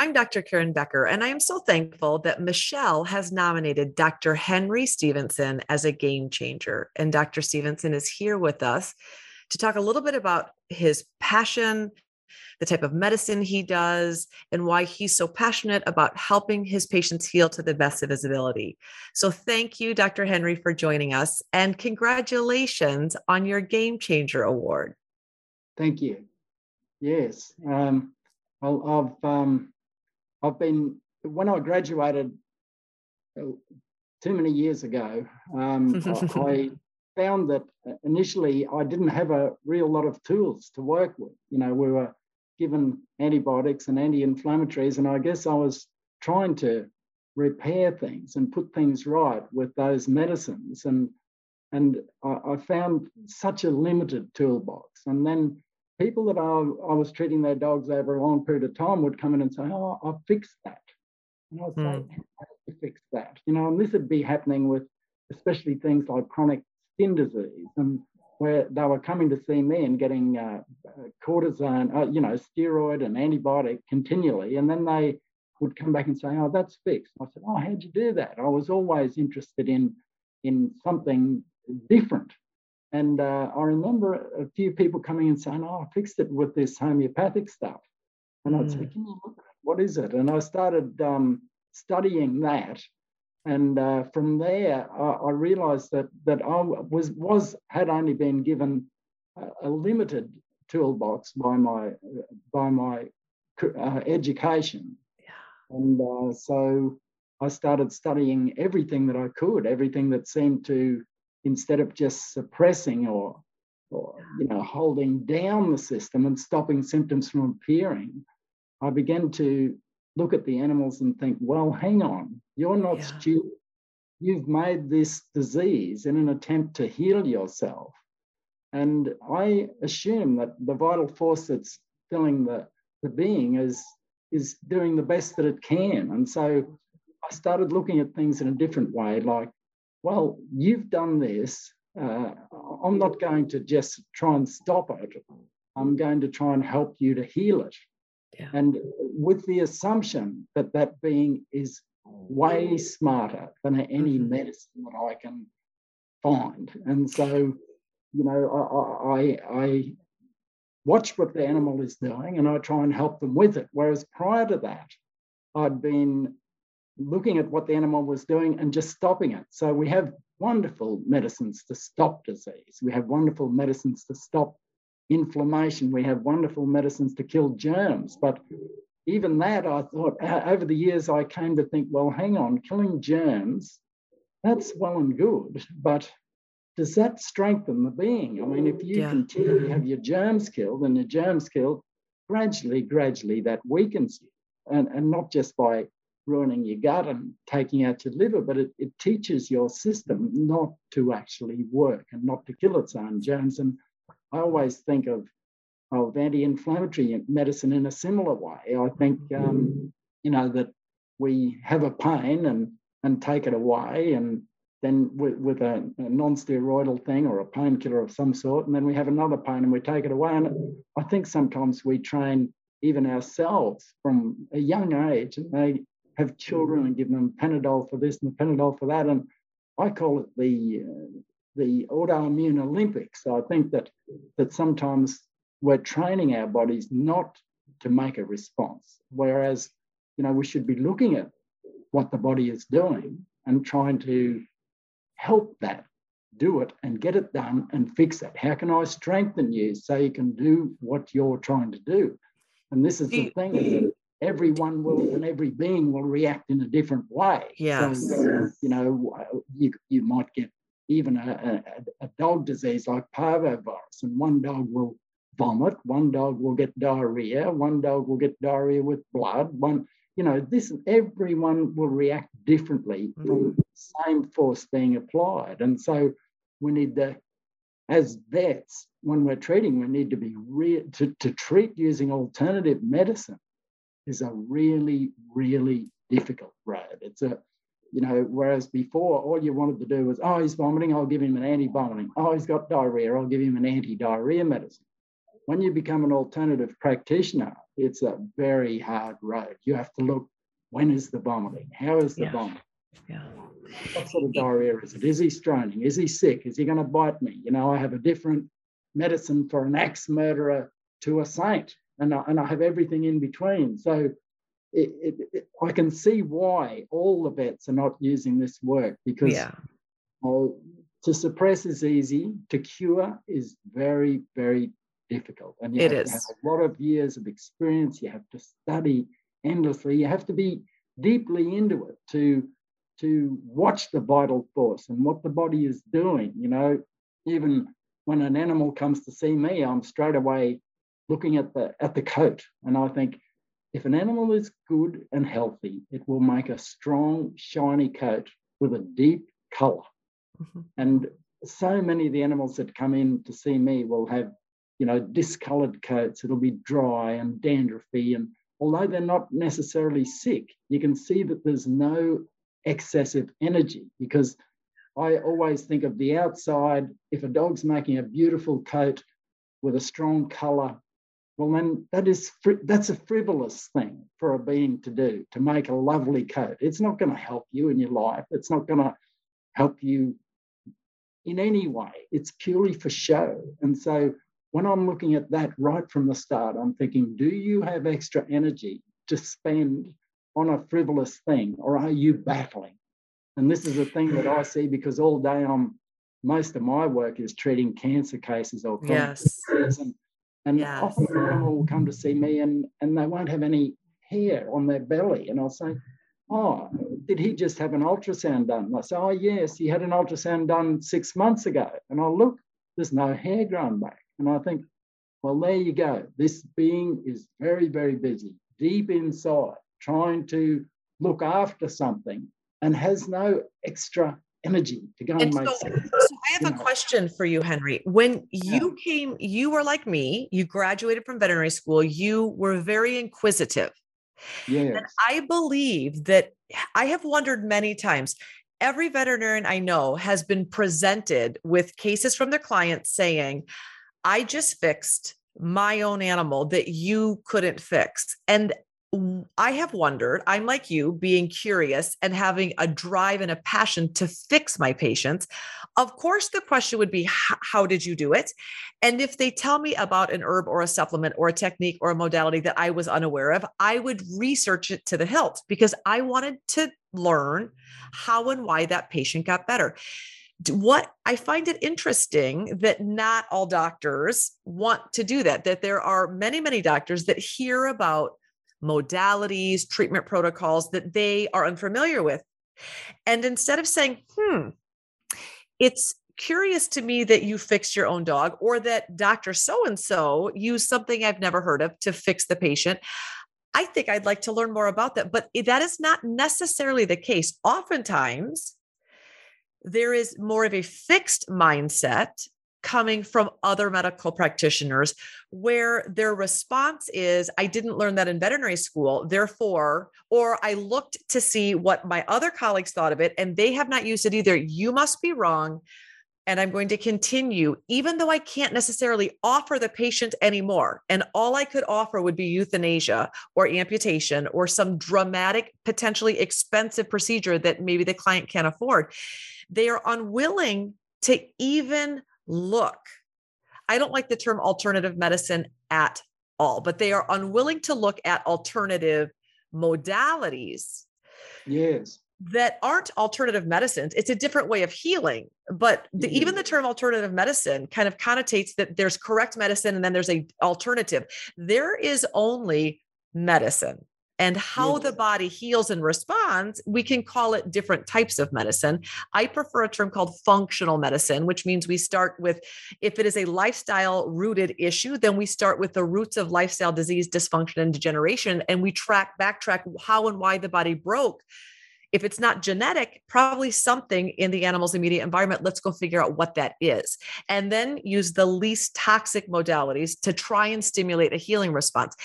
I'm Dr. Karen Becker, and I am so thankful that Michelle has nominated Dr. Henry Stephenson as a game changer. And Dr. Stephenson is here with us to talk a little bit about his passion, the type of medicine he does, and why he's so passionate about helping his patients heal to the best of his ability. So, thank you, Dr. Henry, for joining us, and congratulations on your Game Changer Award. Thank you. Yes, um, I've um, I've been when I graduated uh, too many years ago. Um, I found that initially I didn't have a real lot of tools to work with. You know, we were given antibiotics and anti-inflammatories, and I guess I was trying to repair things and put things right with those medicines, and and I, I found such a limited toolbox. And then people that I, I, was treating their dogs over a long period of time would come in and say, "Oh, I fixed that," and I'd say, mm. "How did you fix that?" You know, and this would be happening with especially things like chronic skin disease and where they were coming to see me and getting uh, cortisone, uh, you know, steroid and antibiotic continually. And then they would come back and say, oh, that's fixed. I said, oh, how'd you do that? I was always interested in, in something different. And uh, I remember a few people coming and saying, oh, I fixed it with this homeopathic stuff. And I'd say, hmm. can you look? What is it? And I started um, studying that and uh, from there, I, I, realised that that I was was had only been given a, a limited toolbox by my by my uh, education, yeah. and uh, so I started studying everything that I could, everything that seemed to instead of just suppressing or or you know holding down the system and stopping symptoms from appearing, I began to look at the animals and think, well, hang on, you're not yeah. stupid. You've made this disease in an attempt to heal yourself. And I assume that the vital force that's filling the, the being is, is doing the best that it can. And so I started looking at things in a different way like, well, you've done this. Uh, I'm not going to just try and stop it. I'm going to try and help you to heal it. Yeah. And with the assumption that that being is way smarter than any mm-hmm. medicine that I can find. And so, you know, I, I, I watch what the animal is doing and I try and help them with it. Whereas prior to that, I'd been looking at what the animal was doing and just stopping it. So we have wonderful medicines to stop disease. We have wonderful medicines to stop inflammation. We have wonderful medicines to kill germs. But even that, I thought uh, over the years, I came to think, well, hang on, killing germs, that's well and good, but does that strengthen the being? I mean, if you yeah. continue to have your germs killed and your germs killed, gradually, gradually that weakens you. And, and not just by ruining your gut and taking out your liver, but it, it teaches your system not to actually work and not to kill its own germs. And I always think of of anti-inflammatory medicine in a similar way. I think um, you know that we have a pain and and take it away, and then with, with a, a non-steroidal thing or a painkiller of some sort, and then we have another pain and we take it away. And I think sometimes we train even ourselves from a young age, and they have children and give them Panadol for this and the Panadol for that, and I call it the uh, the autoimmune Olympics. So I think that that sometimes we're training our bodies not to make a response, whereas you know we should be looking at what the body is doing and trying to help that do it and get it done and fix it. How can I strengthen you so you can do what you're trying to do? And this is the thing is everyone will and every being will react in a different way. Yes. So, you know, you, you might get even a, a, a dog disease like parvovirus, and one dog will vomit, one dog will get diarrhea, one dog will get diarrhea with blood, one, you know, this everyone will react differently mm-hmm. from the same force being applied. And so we need to, as vets, when we're treating, we need to be real to, to treat using alternative medicine is a really, really difficult road. It's a you know, whereas before all you wanted to do was, oh, he's vomiting, I'll give him an anti-vomiting. Oh, he's got diarrhea, I'll give him an anti-diarrhea medicine. When you become an alternative practitioner, it's a very hard road. You have to look when is the vomiting? How is the Yeah. vomiting? Yeah. What sort of diarrhea is it? Is he straining? Is he sick? Is he going to bite me? You know, I have a different medicine for an axe murderer to a saint, and I, and I have everything in between. So it, it, it, I can see why all the vets are not using this work because Yeah. well, to suppress is easy, to cure is very, very difficult. And you It have is. have a lot of years of experience. You have to study endlessly. You have to be deeply into it to, to watch the vital force and what the body is doing. You know, even when an animal comes to see me, I'm straight away looking at the at the coat. And I think if an animal is good and healthy, it will make a strong, shiny coat with a deep color. Mhm. And so many of the animals that come in to see me will have, you know, discolored coats. It'll be dry and dandruffy. And although they're not necessarily sick, you can see that there's no excessive energy because I always think of the outside. If a dog's making a beautiful coat with a strong color, well, then that is that's a frivolous thing for a being to do to make a lovely coat. It's not going to help you in your life. It's not going to help you in any way. It's purely for show. And so when I'm looking at that right from the start, I'm thinking, do you have extra energy to spend on a frivolous thing, or are you battling? And this is a thing that I see because all day I'm most of my work is treating cancer cases or Yes. disease. and, and Yes. often animal will come to see me and, and they won't have any hair on their belly. And I'll say, Oh, did he just have an ultrasound done? And I say, Oh, yes, he had an ultrasound done six months ago. And I'll look, there's no hair grown back. And I think, well, there you go. This being is very, very busy, deep inside, trying to look after something and has no extra energy to go and, And make so, something. so have a mm. question for you, Henry. When Yeah. you came, you were like me, you graduated from veterinary school, you were very inquisitive. Yes. And I believe that I have wondered many times. Every veterinarian I know has been presented with cases from their clients saying, I just fixed my own animal that you couldn't fix. And I have wondered, I'm like you, being curious and having a drive and a passion to fix my patients. Of course, the question would be, How did you do it? And if they tell me about an herb or a supplement or a technique or a modality that I was unaware of, I would research it to the hilt because I wanted to learn how and why that patient got better. What I find it interesting that not all doctors want to do that, that there are many, many doctors that hear about modalities, treatment protocols that they are unfamiliar with. And instead of saying, hmm, it's curious to me that you fixed your own dog or that Dr. So and so used something I've never heard of to fix the patient. I think I'd like to learn more about that, but that is not necessarily the case. Oftentimes, there is more of a fixed mindset coming from other medical practitioners where their response is I didn't learn that in veterinary school, therefore, or I looked to see what my other colleagues thought of it and they have not used it either. You must be wrong. And I'm going to continue, even though I can't necessarily offer the patient anymore. And all I could offer would be euthanasia or amputation or some dramatic, potentially expensive procedure that maybe the client can't afford. They are unwilling to even look. I don't like the term alternative medicine at all, but they are unwilling to look at alternative modalities Yes. that aren't alternative medicines. It's a different way of healing. But the, even the mm-hmm. term alternative medicine kind of connotates that there's correct medicine and then there's a alternative. There is only medicine. And how the body heals and responds, we can call it different types of medicine. I prefer a term called functional medicine, which means we start with if it is a lifestyle rooted issue, then we start with the roots of lifestyle disease, dysfunction, and degeneration, and we track, backtrack how and why the body broke if it's not genetic, probably something in the animal's immediate environment. Let's go figure out what that is. And then use the least toxic modalities to try and stimulate a healing response.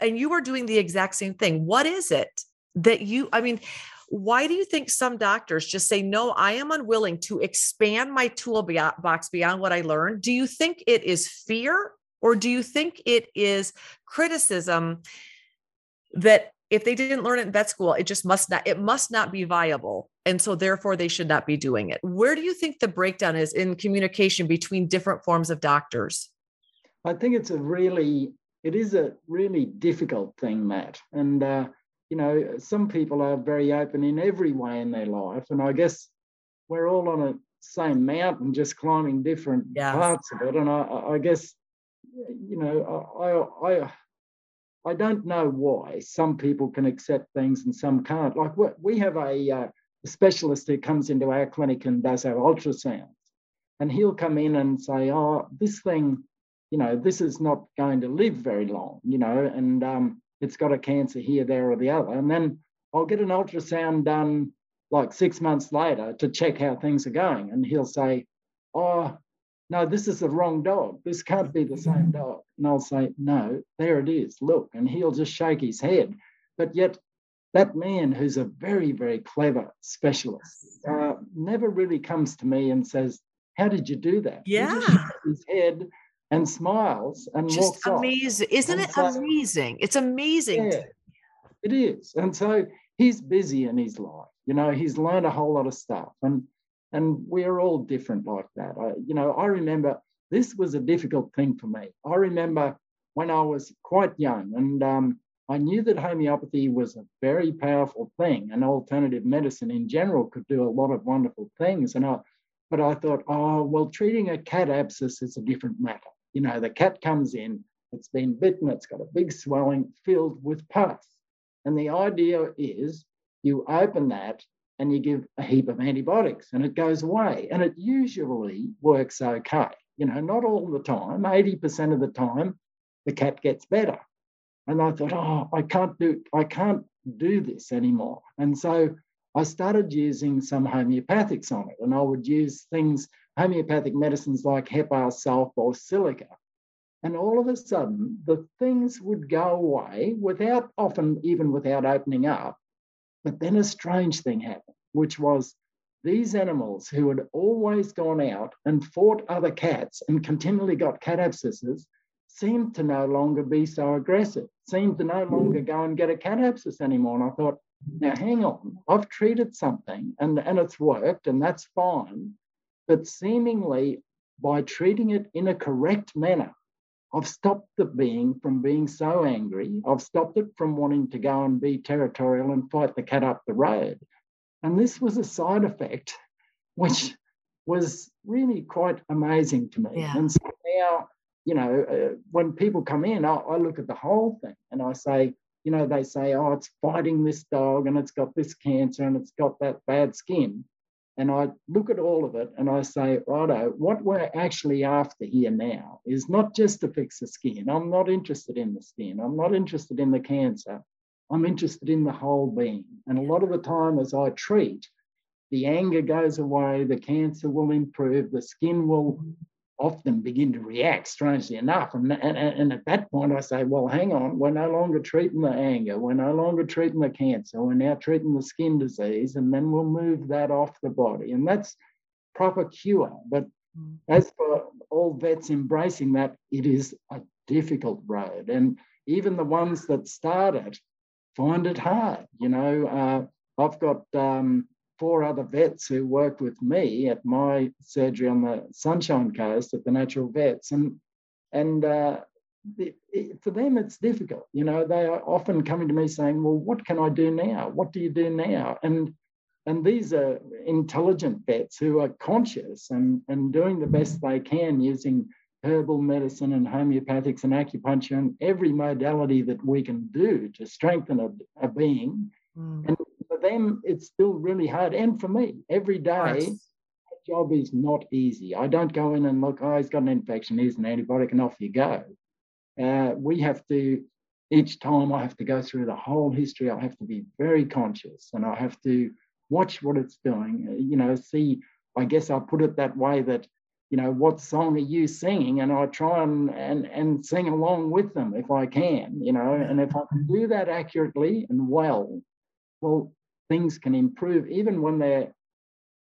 And you are doing the exact same thing. What is it that you, I mean, why do you think some doctors just say, no, I am unwilling to expand my toolbox beyond what I learned? Do you think it is fear Or do you think it is criticism that if they didn't learn it in vet school, it just must not, it must not be viable. And so therefore they should not be doing it. Where do you think the breakdown is in communication between different forms of doctors? I think it's a really, it is a really difficult thing, Matt. And, uh, you know, some people are very open in every way in their life. And I guess we're all on a same mountain, just climbing different yes. parts of it. And I, I guess, you know, I, I, I don't know why some people can accept things and some can't. Like we have a, uh, a specialist who comes into our clinic and does our ultrasounds, and he'll come in and say, "Oh, this thing, you know, this is not going to live very long, you know, and um, it's got a cancer here, there, or the other." And then I'll get an ultrasound done like six months later to check how things are going, and he'll say, "Oh, no, this is the wrong dog. This can't be the same dog. And I'll say, no, there it is. Look. And he'll just shake his head. But yet, that man who's a very, very clever specialist uh, never really comes to me and says, How did you do that? Yeah. his head and smiles and just amazing. Off. Isn't and it so, amazing? It's amazing. Yeah, it is. And so he's busy in his life. You know, he's learned a whole lot of stuff. And and we're all different like that. I, you know, I remember this was a difficult thing for me. I remember when I was quite young and um, I knew that homeopathy was a very powerful thing and alternative medicine in general could do a lot of wonderful things. And I, but I thought, oh, well, treating a cat abscess is a different matter. You know, the cat comes in, it's been bitten, it's got a big swelling filled with pus. And the idea is you open that and you give a heap of antibiotics and it goes away. And it usually works okay. You know, not all the time, 80% of the time, the cat gets better. And I thought, oh, I can't do, I can't do this anymore. And so I started using some homeopathics on it. And I would use things, homeopathic medicines like Hepar sulph or silica. And all of a sudden, the things would go away without, often even without opening up. But then a strange thing happened, which was these animals who had always gone out and fought other cats and continually got cat abscesses seemed to no longer be so aggressive, seemed to no longer go and get a cat abscess anymore. And I thought, now hang on, I've treated something and, and it's worked and that's fine. But seemingly by treating it in a correct manner, I've stopped the being from being so angry. I've stopped it from wanting to go and be territorial and fight the cat up the road. And this was a side effect which was really quite amazing to me. Yeah. And so now, you know, uh, when people come in, I, I look at the whole thing and I say, you know, they say, oh, it's fighting this dog and it's got this cancer and it's got that bad skin. And I look at all of it and I say, righto, what we're actually after here now is not just to fix the skin. I'm not interested in the skin. I'm not interested in the cancer. I'm interested in the whole being. And a lot of the time, as I treat, the anger goes away, the cancer will improve, the skin will often begin to react, strangely enough. And, and, and at that point, I say, well, hang on, we're no longer treating the anger, we're no longer treating the cancer, we're now treating the skin disease, and then we'll move that off the body. And that's proper cure. But mm. as for all vets embracing that, it is a difficult road. And even the ones that start it find it hard. You know, uh, I've got um, four other vets who worked with me at my surgery on the Sunshine Coast at the Natural Vets, and and uh, it, it, for them it's difficult. You know, they are often coming to me saying, "Well, what can I do now? What do you do now?" and and these are intelligent vets who are conscious and, and doing the best they can using herbal medicine and homeopathics and acupuncture and every modality that we can do to strengthen a, a being. Mm. And them, it's still really hard. And for me, every day, yes. job is not easy. I don't go in and look, oh, he's got an infection, here's an antibiotic, and off you go. Uh, we have to, each time I have to go through the whole history, I have to be very conscious and I have to watch what it's doing, uh, you know, see, I guess I put it that way that, you know, what song are you singing? And I try and, and, and sing along with them if I can, you know, and if I can do that accurately and well, well, things can improve even when they're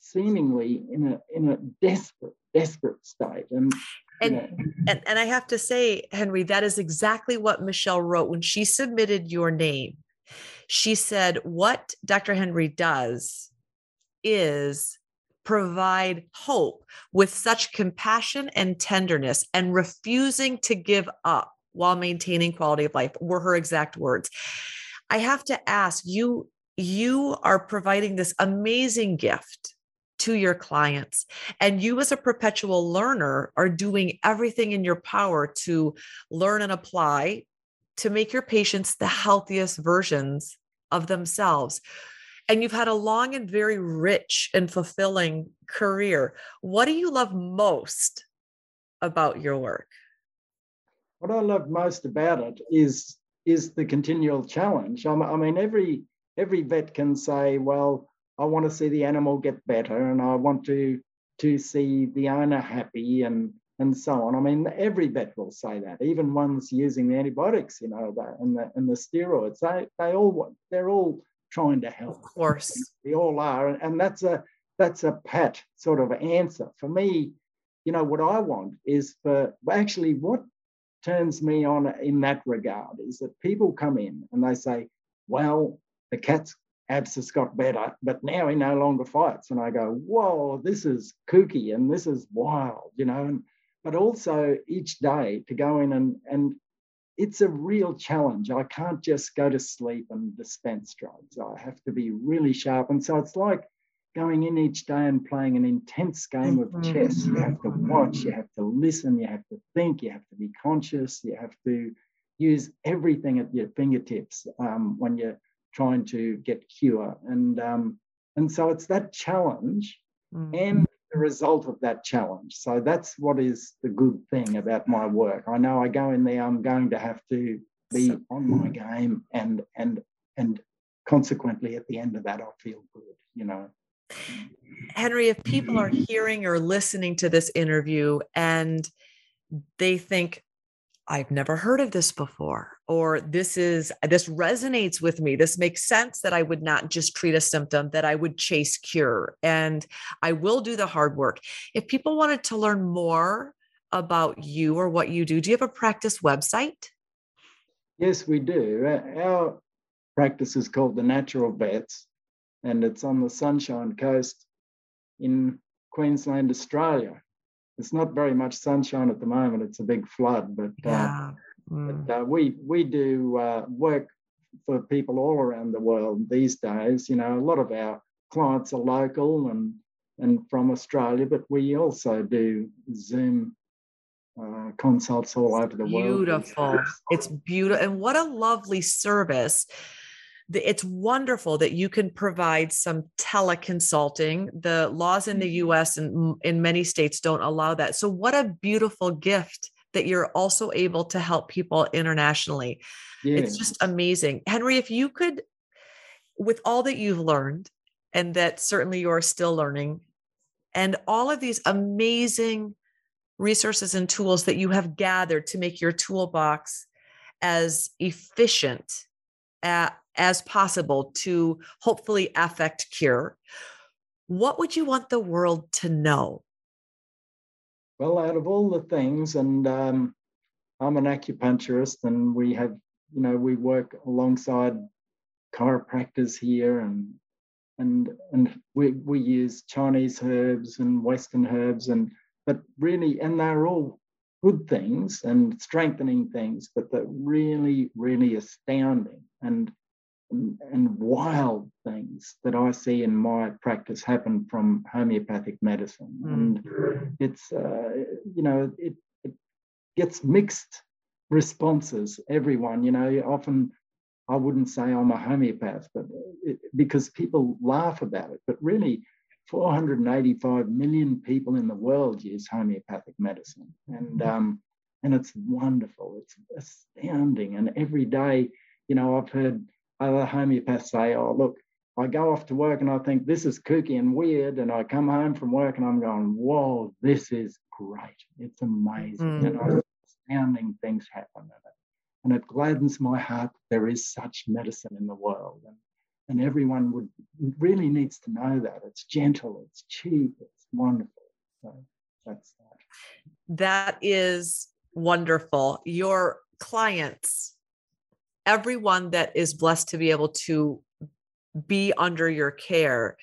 seemingly in a in a desperate desperate state and And, and and I have to say, Henry, that is exactly what Michelle wrote when she submitted your name. She said, What Dr. Henry does is provide hope with such compassion and tenderness and refusing to give up while maintaining quality of life were her exact words i have to ask you you are providing this amazing gift to your clients and you as a perpetual learner are doing everything in your power to learn and apply to make your patients the healthiest versions of themselves and you've had a long and very rich and fulfilling career. What do you love most about your work? What I love most about it is is the continual challenge. I mean, every every vet can say, "Well, I want to see the animal get better, and I want to to see the owner happy, and and so on." I mean, every vet will say that. Even ones using the antibiotics, you know, and the and the steroids, they they all they're all trying to help. Of course. We all are. And that's a that's a pat sort of answer. For me, you know, what I want is for actually what turns me on in that regard is that people come in and they say, well, the cat's abscess got better, but now he no longer fights. And I go, whoa, this is kooky and this is wild, you know. And, but also each day to go in and, and it's a real challenge. I can't just go to sleep and dispense drugs. I have to be really sharp. And so it's like going in each day and playing an intense game of mm-hmm. chess. You have to watch, you have to listen, you have to think, you have to be conscious, you have to use everything at your fingertips um, when you're trying to get cure. And um, and so it's that challenge mm. and the result of that challenge. So that's what is the good thing about my work. I know I go in there, I'm going to have to be so, on my game and and and consequently at the end of that I feel good, you know. Henry, if people are hearing or listening to this interview and they think, I've never heard of this before, or this is this resonates with me. This makes sense that I would not just treat a symptom, that I would chase cure, and I will do the hard work. If people wanted to learn more about you or what you do, do you have a practice website? Yes, we do. Uh, our practice is called the Natural Vets, and it's on the Sunshine Coast in Queensland, Australia it's not very much sunshine at the moment. It's a big flood, but, uh, yeah. uh, mm. but uh, we we do uh, work for people all around the world these days. You know, a lot of our clients are local and and from Australia, but we also do Zoom uh, consults all over the beautiful. world. Beautiful. It's beautiful. And what a lovely service it's wonderful that you can provide some teleconsulting. The laws in the mm-hmm. US and in many states don't allow that. So, what a beautiful gift that you're also able to help people internationally. Yes. It's just amazing. Henry, if you could, with all that you've learned, and that certainly you're still learning, and all of these amazing resources and tools that you have gathered to make your toolbox as efficient at, as possible to hopefully affect cure, what would you want the world to know? Well, out of all the things, and um, I'm an acupuncturist, and we have, you know, we work alongside chiropractors here, and and and we we use Chinese herbs and Western herbs, and but really, and they're all good things and strengthening things, but they're really, really astounding and and wild things that I see in my practice happen from homeopathic medicine. Mm. And it's, uh, you know, it, it gets mixed responses, everyone, you know, often I wouldn't say I'm a homeopath, but it, because people laugh about it, but really 485 million people in the world use homeopathic medicine. And, um, and it's wonderful. It's astounding. And every day, you know, I've heard other homeopaths say, oh, look, I go off to work and I think this is kooky and weird. And I come home from work and I'm going, whoa, this is great. It's amazing. Mm. And I, astounding things happen in it. And it gladdens my heart that there is such medicine in the world. And, and everyone would really needs to know that. It's gentle, it's cheap, it's wonderful. So that's that. That is wonderful. Your clients, everyone that is blessed to be able to be under your care,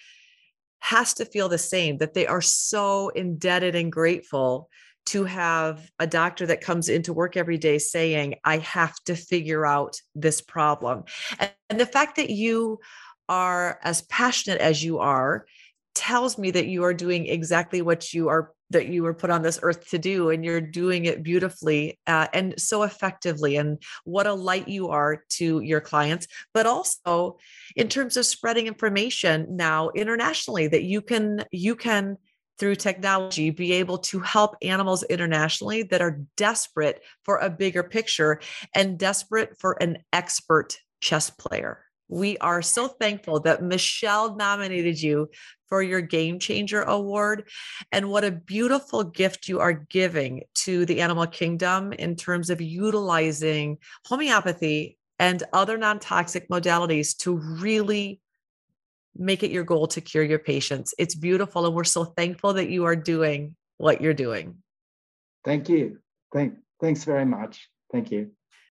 has to feel the same that they are so indebted and grateful to have a doctor that comes into work every day saying, I have to figure out this problem. And, the fact that you are as passionate as you are tells me that you are doing exactly what you are that you were put on this earth to do and you're doing it beautifully uh, and so effectively and what a light you are to your clients. But also in terms of spreading information now internationally that you can you can through technology be able to help animals internationally that are desperate for a bigger picture and desperate for an expert chess player. We are so thankful that Michelle nominated you for your Game Changer Award. And what a beautiful gift you are giving to the animal kingdom in terms of utilizing homeopathy and other non toxic modalities to really make it your goal to cure your patients. It's beautiful. And we're so thankful that you are doing what you're doing. Thank you. Thank, thanks very much. Thank you.